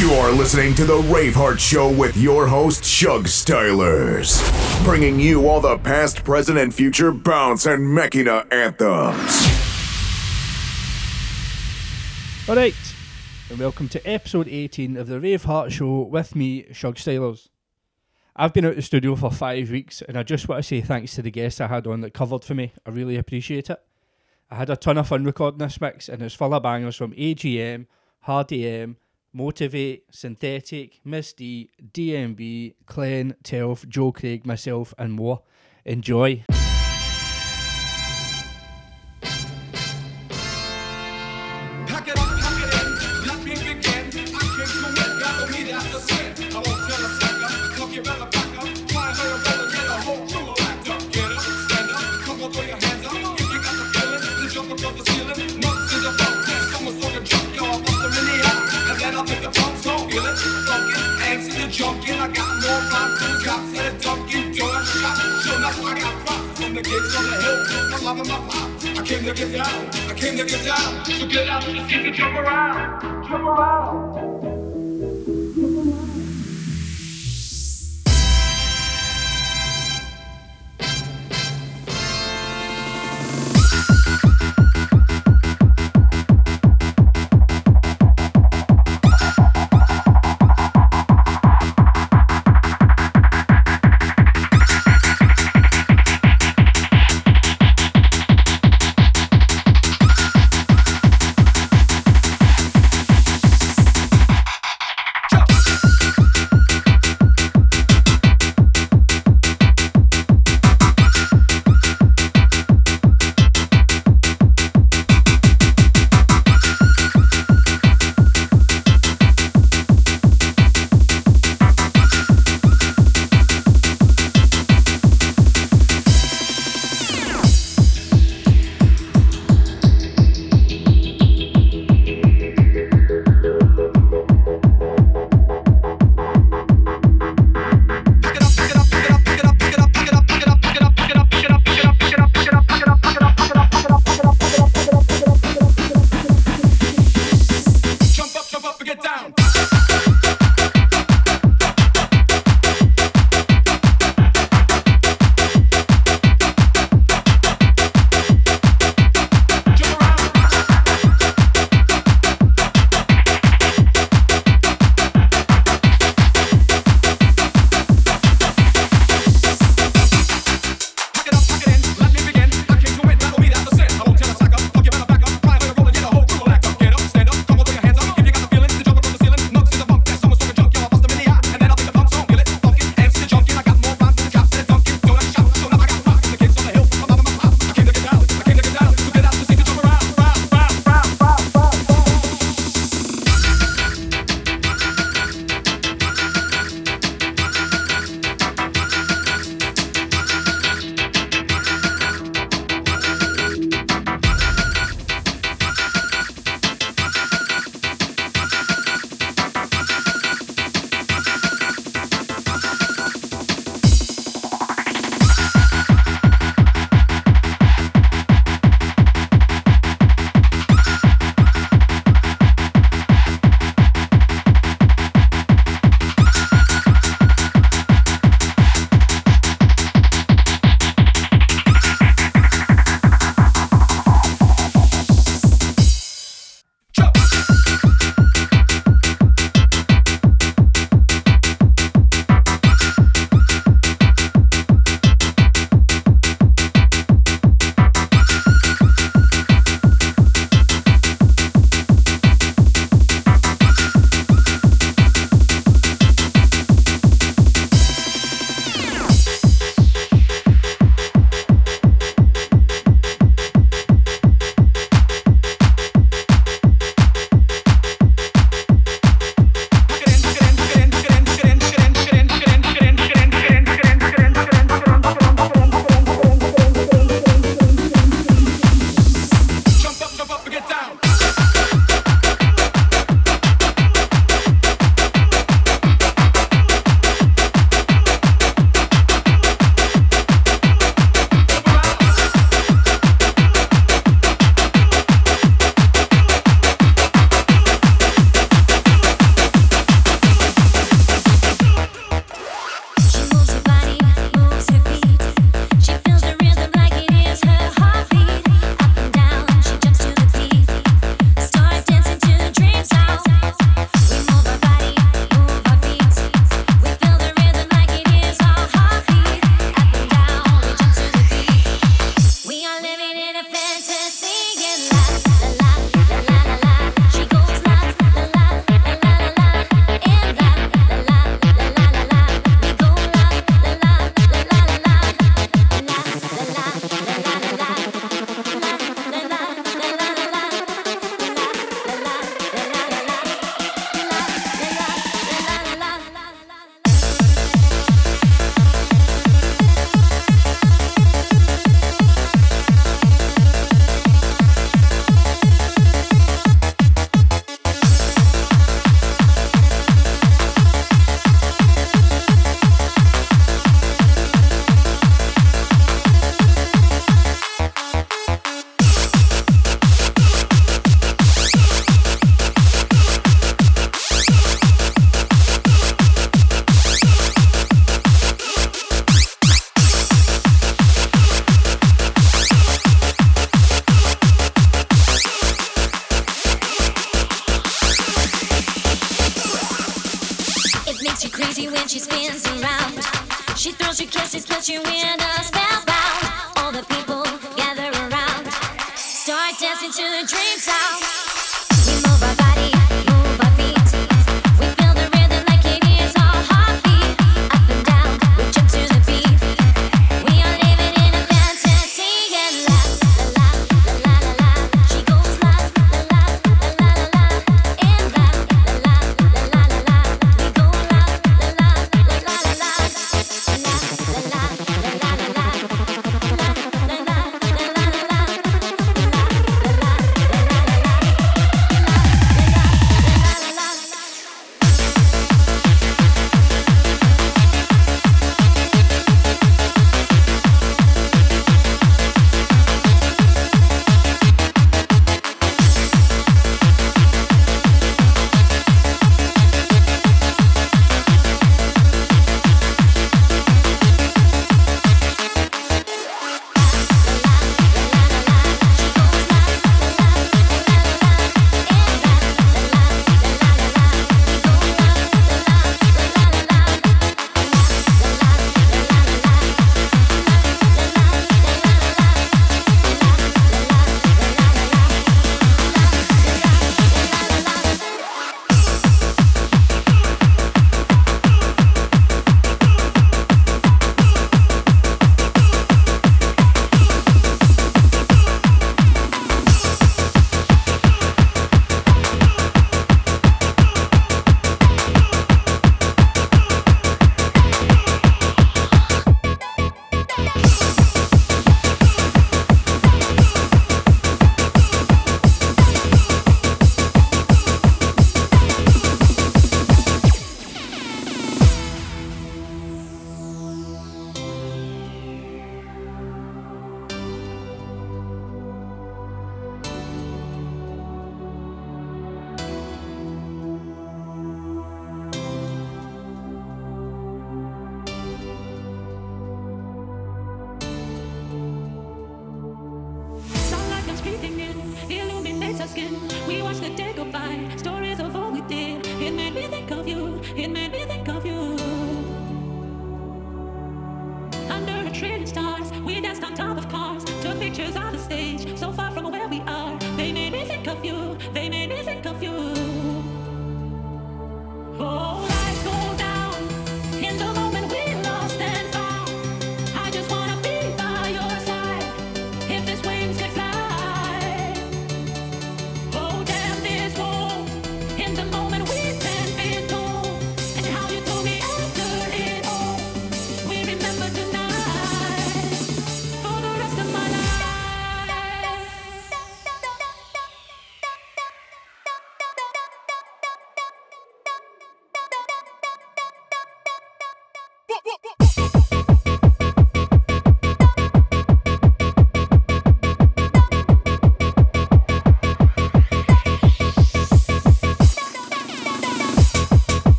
You're listening to The Raveheart Show with your host, Shug Stylers, bringing you all the past, present, and future bounce and Makina anthems. Alright, and welcome to episode 18 of The Raveheart Show with me, Shug Stylers. I've been out the studio for five weeks, and I just want to say thanks to the guests I had on that covered for me. I really appreciate it. I had a ton of fun recording this mix, and it's full of bangers from AGM, Hard AM, Motivate, Synthetic, Miss D, DMB, Clen, Telf, Joe Craig, myself, and more. Enjoy. Junkin'. I got more rhymes than cops at a Dunkin' Donuts shop. Sure enough, I got props from the kids on the hill, love and my pop. I came to get down, I came to get down. So get out to the seats and jump around, jump around.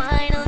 Final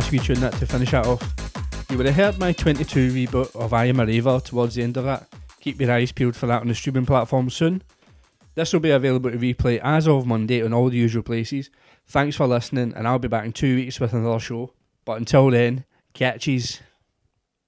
class wee tune that to finish that off. You would have heard my 22 reboot of I Am a Raver towards the end of that. Keep your eyes peeled for that on the streaming platform soon. This will be available to replay as of Monday on all the usual places. Thanks for listening, and I'll be back in two weeks with another show. But until then, catches.